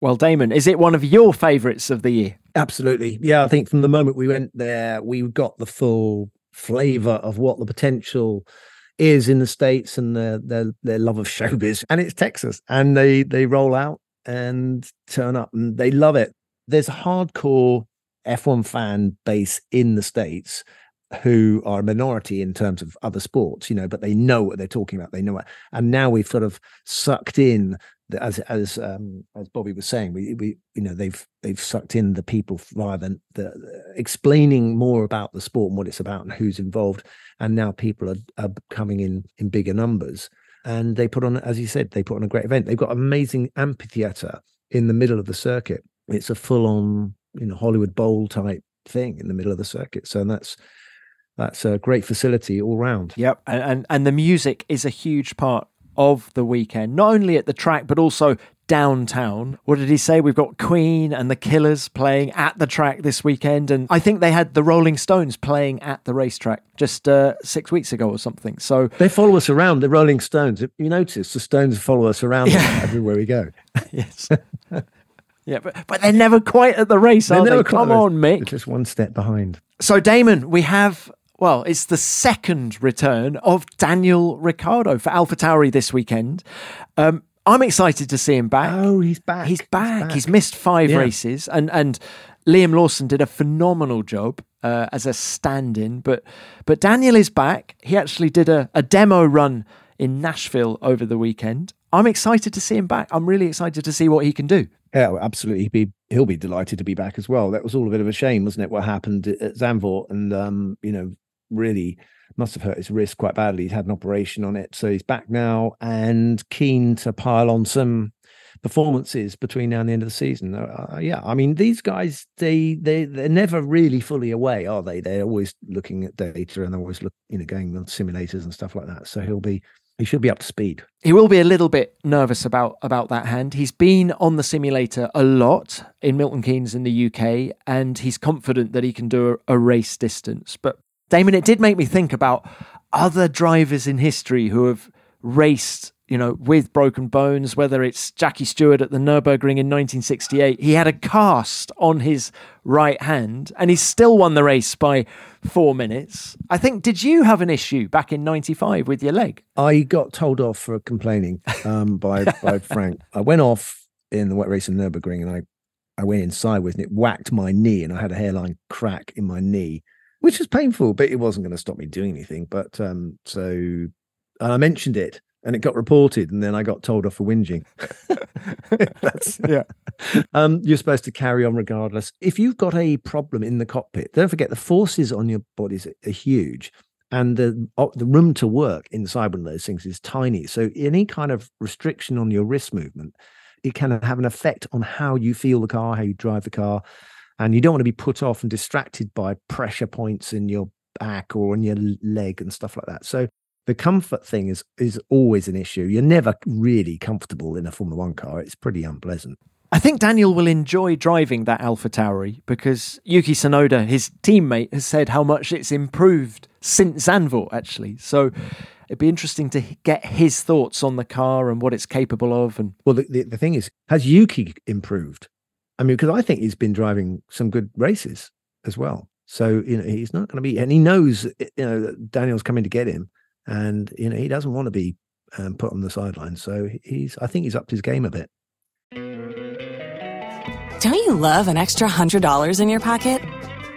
Well, Damon, is it one of your favourites of the year? Absolutely. Yeah, I think from the moment we went there, we got the full flavour of what the potential is in the states and their their their love of showbiz. And it's Texas, and they they roll out and turn up and they love it. There's a hardcore F1 fan base in the States who are a minority in terms of other sports, you know, but they know what they're talking about. They know it. And now we've sort of sucked in as as um, as Bobby was saying, we we you know they've they've sucked in the people rather than the, the explaining more about the sport and what it's about and who's involved. And now people are, are coming in in bigger numbers and they put on, as you said, they put on a great event. They've got amazing amphitheater in the middle of the circuit. It's a full-on, you know, Hollywood Bowl type thing in the middle of the circuit. So that's that's a great facility all round. Yep, and, and and the music is a huge part of the weekend, not only at the track but also downtown. What did he say? We've got Queen and the Killers playing at the track this weekend, and I think they had the Rolling Stones playing at the racetrack just uh, six weeks ago or something. So they follow us around. The Rolling Stones. You notice the Stones follow us around yeah. everywhere we go. yes. yeah, but, but they're never quite at the race, they're are they? Come on, Mick. They're just one step behind. So, Damon, we have well, it's the second return of Daniel Ricciardo for AlphaTauri this weekend. Um, I'm excited to see him back. Oh, he's back. He's back. He's, back. he's missed five yeah. races, and and Liam Lawson did a phenomenal job uh, as a stand-in. But but Daniel is back. He actually did a, a demo run in Nashville over the weekend. I'm excited to see him back. I'm really excited to see what he can do. Yeah, absolutely. He'd be he'll be delighted to be back as well. That was all a bit of a shame, wasn't it? What happened at Zandvoort, and um, you know, really must have hurt his wrist quite badly. He's had an operation on it, so he's back now and keen to pile on some performances between now and the end of the season. Uh, uh, yeah, I mean these guys they they they're never really fully away, are they? They're always looking at data and they're always look you know going on simulators and stuff like that. So he'll be he should be up to speed. He will be a little bit nervous about about that hand. He's been on the simulator a lot in Milton Keynes in the UK, and he's confident that he can do a, a race distance. But Damon, it did make me think about other drivers in history who have raced, you know, with broken bones, whether it's Jackie Stewart at the Nürburgring in 1968. He had a cast on his right hand and he still won the race by four minutes. I think, did you have an issue back in 95 with your leg? I got told off for complaining um, by, by Frank. I went off in the wet race in Nürburgring and I, I went inside with and it whacked my knee and I had a hairline crack in my knee which was painful, but it wasn't going to stop me doing anything. But um, so I mentioned it and it got reported and then I got told off for whinging. That's yeah. Um, you're supposed to carry on regardless. If you've got a problem in the cockpit, don't forget the forces on your bodies are, are huge and the the room to work inside one of those things is tiny. So any kind of restriction on your wrist movement, it can have an effect on how you feel the car, how you drive the car and you don't want to be put off and distracted by pressure points in your back or on your leg and stuff like that. So the comfort thing is is always an issue. You're never really comfortable in a Formula One car. It's pretty unpleasant. I think Daniel will enjoy driving that Alpha AlphaTauri because Yuki Tsunoda, his teammate, has said how much it's improved since Zandvoort, actually. So it'd be interesting to get his thoughts on the car and what it's capable of. And well, the, the, the thing is, has Yuki improved? I mean, because I think he's been driving some good races as well. So you know he's not going to be, and he knows you know Daniel's coming to get him, and you know he doesn't want to be um, put on the sideline. So he's, I think he's upped his game a bit. Don't you love an extra hundred dollars in your pocket?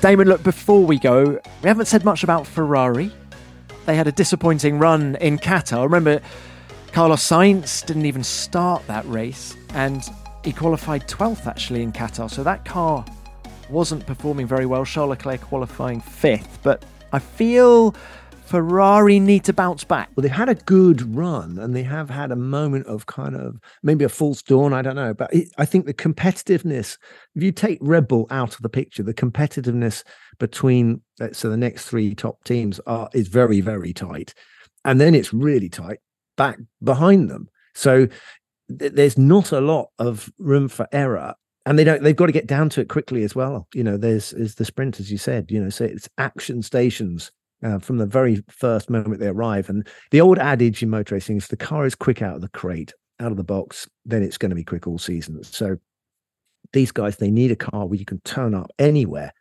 Damon, look, before we go, we haven't said much about Ferrari. They had a disappointing run in Qatar. Remember, Carlos Sainz didn't even start that race, and he qualified 12th actually in Qatar. So that car wasn't performing very well. Charles Leclerc qualifying fifth, but I feel Ferrari need to bounce back. Well, they've had a good run and they have had a moment of kind of maybe a false dawn. I don't know. But I think the competitiveness, if you take Red Bull out of the picture, the competitiveness between so the next three top teams are is very, very tight. And then it's really tight back behind them. So th- there's not a lot of room for error and they don't they've got to get down to it quickly as well you know there's is the sprint as you said you know so it's action stations uh, from the very first moment they arrive. And the old adage in motor racing is the car is quick out of the crate out of the box then it's going to be quick all season. So these guys they need a car where you can turn up anywhere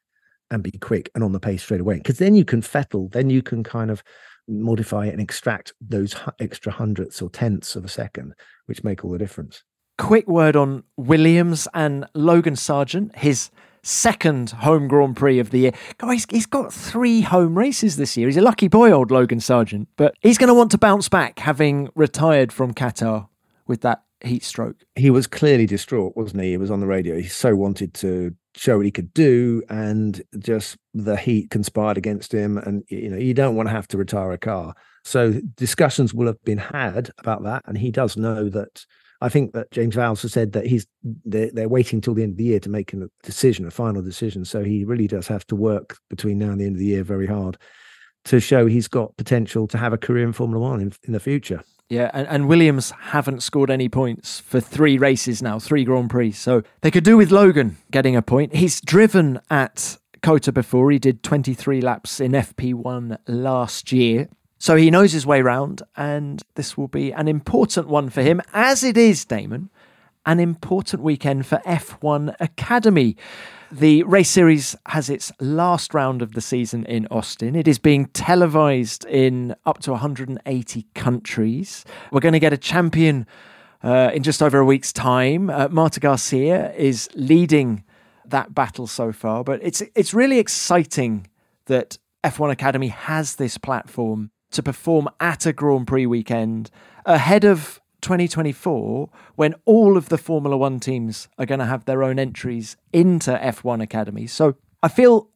and be quick and on the pace straight away. Because then you can fettle then you can kind of modify and extract those extra hundredths or tenths of a second which make all the difference. Quick word on Williams and Logan Sargeant, his second home Grand Prix of the year. Guys, he's got three home races this year. He's a lucky boy, old Logan Sargeant, but he's going to want to bounce back having retired from Qatar with that heat stroke. He was clearly distraught, wasn't he? He was on the radio. He so wanted to show what he could do, and just the heat conspired against him. And you know, you don't want to have to retire a car. So discussions will have been had about that, and he does know that I think that James Vowles has said that he's they're, they're waiting till the end of the year to make a decision, a final decision. So he really does have to work between now and the end of the year very hard to show he's got potential to have a career in Formula One in, in the future. Yeah, and, and Williams haven't scored any points for three races now, three Grand Prix. So they could do with Logan getting a point. He's driven at COTA before. He did 23 laps in FP1 last year. So he knows his way round, and this will be an important one for him, as it is, Damon, an important weekend for F1 Academy. The race series has its last round of the season in Austin. It is being televised in up to 180 countries. We're going to get a champion uh, in just over a week's time. Uh, Marta Garcia is leading that battle so far, but it's it's really exciting that F1 Academy has this platform to perform at a Grand Prix weekend ahead of 2024 when all of the Formula One teams are going to have their own entries into F1 Academy. So I feel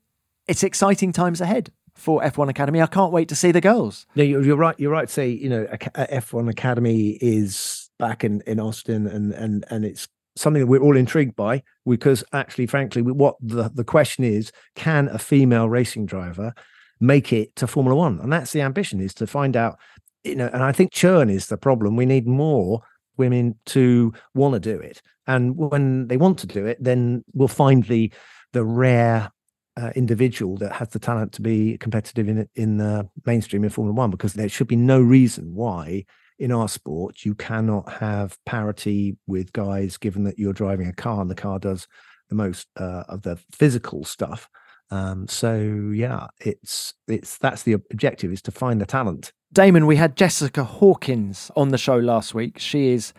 it's exciting times ahead for F1 Academy. I can't wait to see the girls. Yeah, you're, right. You're right say, you know, F1 Academy is back in, in Austin and, and, and it's something that we're all intrigued by because actually, frankly, what the, the question is, can a female racing driver make it to Formula One. And that's the ambition is to find out, you know, and I think churn is the problem. We need more women to want to do it. And when they want to do it, then we'll find the the rare uh, individual that has the talent to be competitive in in the mainstream in Formula One, because there should be no reason why in our sport you cannot have parity with guys, given that you're driving a car and the car does the most uh, of the physical stuff. Um, so yeah, it's it's that's the objective is to find the talent. Damon, we had Jessica Hawkins on the show last week. She is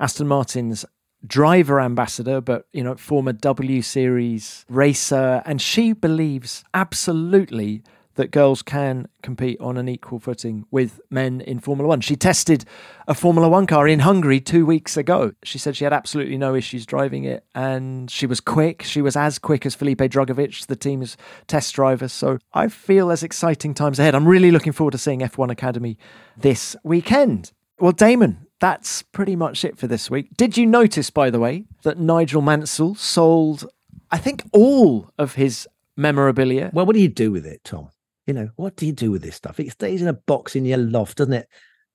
Aston Martin's driver ambassador, but you know, former W Series racer, and she believes absolutely that girls can compete on an equal footing with men in Formula One. She tested a Formula One car in Hungary two weeks ago. She said she had absolutely no issues driving it and she was quick. She was as quick as Felipe Drugovich, the team's test driver. So I feel as exciting times ahead. I'm really looking forward to seeing F1 Academy this weekend. Well, Damon, that's pretty much it for this week. Did you notice, by the way, that Nigel Mansell sold I think all of his memorabilia. Well, what do you do with it, Tom? You know, what do you do with this stuff? It stays in a box in your loft, doesn't it?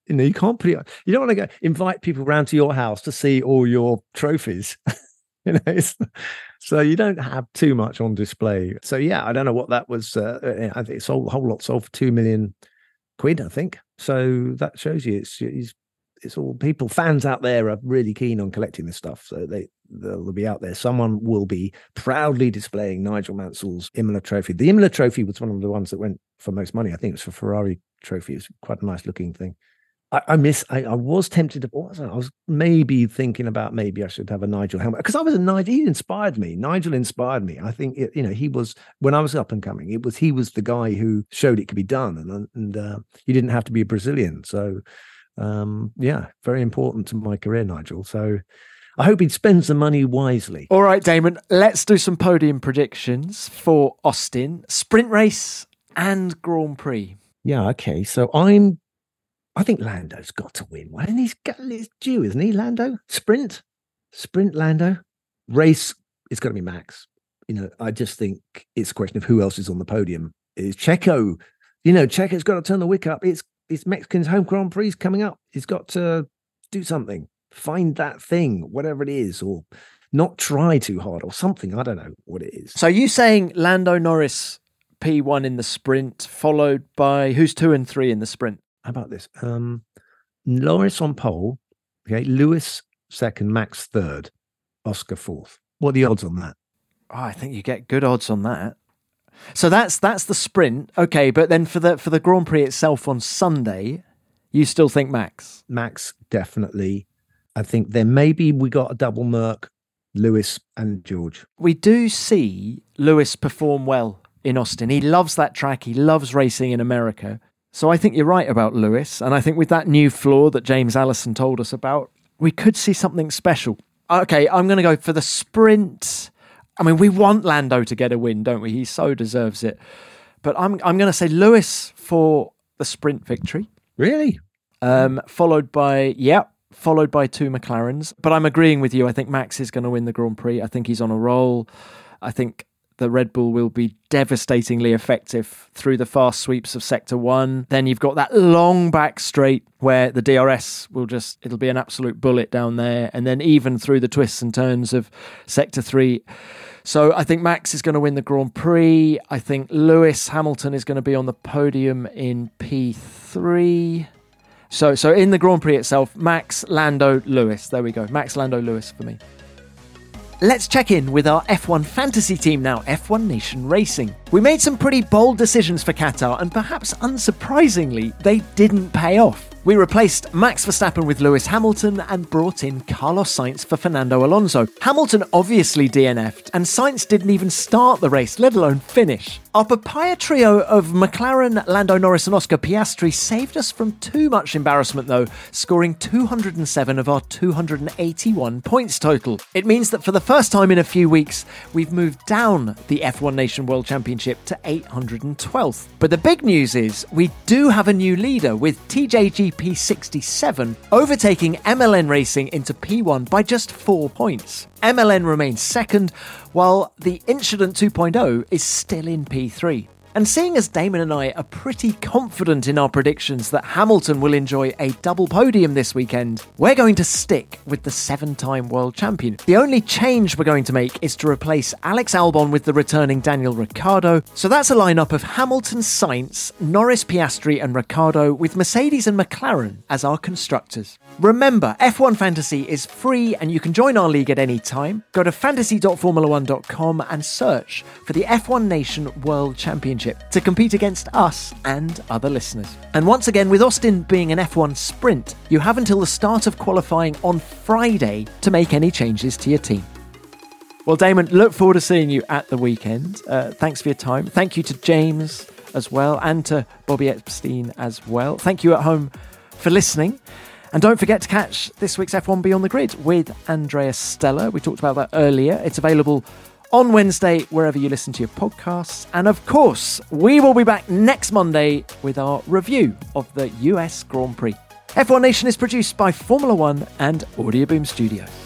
You know, you can't put it. You don't want to go invite people around to your house to see all your trophies. you know, so you don't have too much on display. So yeah, I don't know what that was. Uh, I think it's a whole lot sold for two million quid, I think. So that shows you it's it's, it's all people fans out there are really keen on collecting this stuff. So they they'll be out there. Someone will be proudly displaying Nigel Mansell's Imola Trophy. The Imola Trophy was one of the ones that went for most money. I think it was for Ferrari Trophy. It's quite a nice looking thing. I, I miss. I, I, was tempted to. Was I? I? was maybe thinking about maybe I should have a Nigel helmet because I was a Nigel. He inspired me. Nigel inspired me. I think it, you know he was when I was up and coming. It was he was the guy who showed it could be done, and and uh, you didn't have to be a Brazilian. So um, yeah, very important to my career, Nigel. So. I hope he spends the money wisely. All right, Damon, let's do some podium predictions for Austin, sprint race and Grand Prix. Yeah, okay. So I'm I think Lando's got to win one. And he's, he's due, isn't he, Lando? Sprint? Sprint Lando? Race, it's got to be Max. You know, I just think it's a question of who else is on the podium. Is Checo, you know, Checo's got to turn the wick up. It's it's Mexican's home Grand Prix coming up. He's got to do something, find that thing, whatever it is, or not try too hard or something. I don't know what it is. So you saying Lando Norris P1 in the sprint, followed by who's two and three in the sprint? how about this? Um, Norris on pole. Okay, Lewis second, Max third, Oscar fourth. What are the odds on that? Oh, I think you get good odds on that. So that's that's the sprint. Okay, but then for the for the Grand Prix itself on Sunday, you still think Max? Max definitely. I think then maybe we got a double Merc, Lewis and George. We do see Lewis perform well in Austin. He loves that track. He loves racing in America. So I think you're right about Lewis. And I think with that new floor that James Allison told us about, we could see something special. Okay, I'm going to go for the sprint. I mean, we want Lando to get a win, don't we? He so deserves it. But I'm I'm going to say Lewis for the sprint victory. Really? Um, followed by yeah, followed by two McLarens. But I'm agreeing with you. I think Max is going to win the Grand Prix. I think he's on a roll. I think the Red Bull will be devastatingly effective through the fast sweeps of Sector 1. Then you've got that long back straight where the DRS will just, it'll be an absolute bullet down there. And then even through the twists and turns of Sector 3. So I think Max is going to win the Grand Prix. I think Lewis Hamilton is going to be on the podium in P3. So, so in the Grand Prix itself, Max, Lando, Lewis. There we go. Max, Lando, Lewis for me. Let's check in with our F1 fantasy team now, F1 Nation Racing. We made some pretty bold decisions for Qatar, and perhaps unsurprisingly, they didn't pay off. We replaced Max Verstappen with Lewis Hamilton and brought in Carlos Sainz for Fernando Alonso. Hamilton obviously DNF'd, and Sainz didn't even start the race, let alone finish. Our papaya trio of McLaren, Lando Norris, and Oscar Piastri saved us from too much embarrassment, though, scoring 207 of our 281 points total. It means that for the first time in a few weeks, we've moved down the F1 Nation World Championship to 812th. But the big news is we do have a new leader with TJG P67, overtaking MLN Racing into P1 by just four points. MLN remains second, while the Incident 2.0 is still in P3. And seeing as Damon and I are pretty confident in our predictions that Hamilton will enjoy a double podium this weekend, we're going to stick with the seven time world champion. The only change we're going to make is to replace Alex Albon with the returning Daniel Ricciardo. So that's a lineup of Hamilton, Sainz, Norris, Piastri, and Ricciardo with Mercedes and McLaren as our constructors. Remember, F1 Fantasy is free and you can join our league at any time. Go to fantasy.formula1.com and search for the F1 Nation World Championship to compete against us and other listeners. And once again, with Austin being an F1 sprint, you have until the start of qualifying on Friday to make any changes to your team. Well, Damon, look forward to seeing you at the weekend. Uh, thanks for your time. Thank you to James as well and to Bobby Epstein as well. Thank you at home for listening. And don't forget to catch this week's F1 Beyond the Grid with Andrea Stella. We talked about that earlier. It's available on Wednesday, wherever you listen to your podcasts. And of course, we will be back next Monday with our review of the US Grand Prix. F1 Nation is produced by Formula One and Audioboom Studios.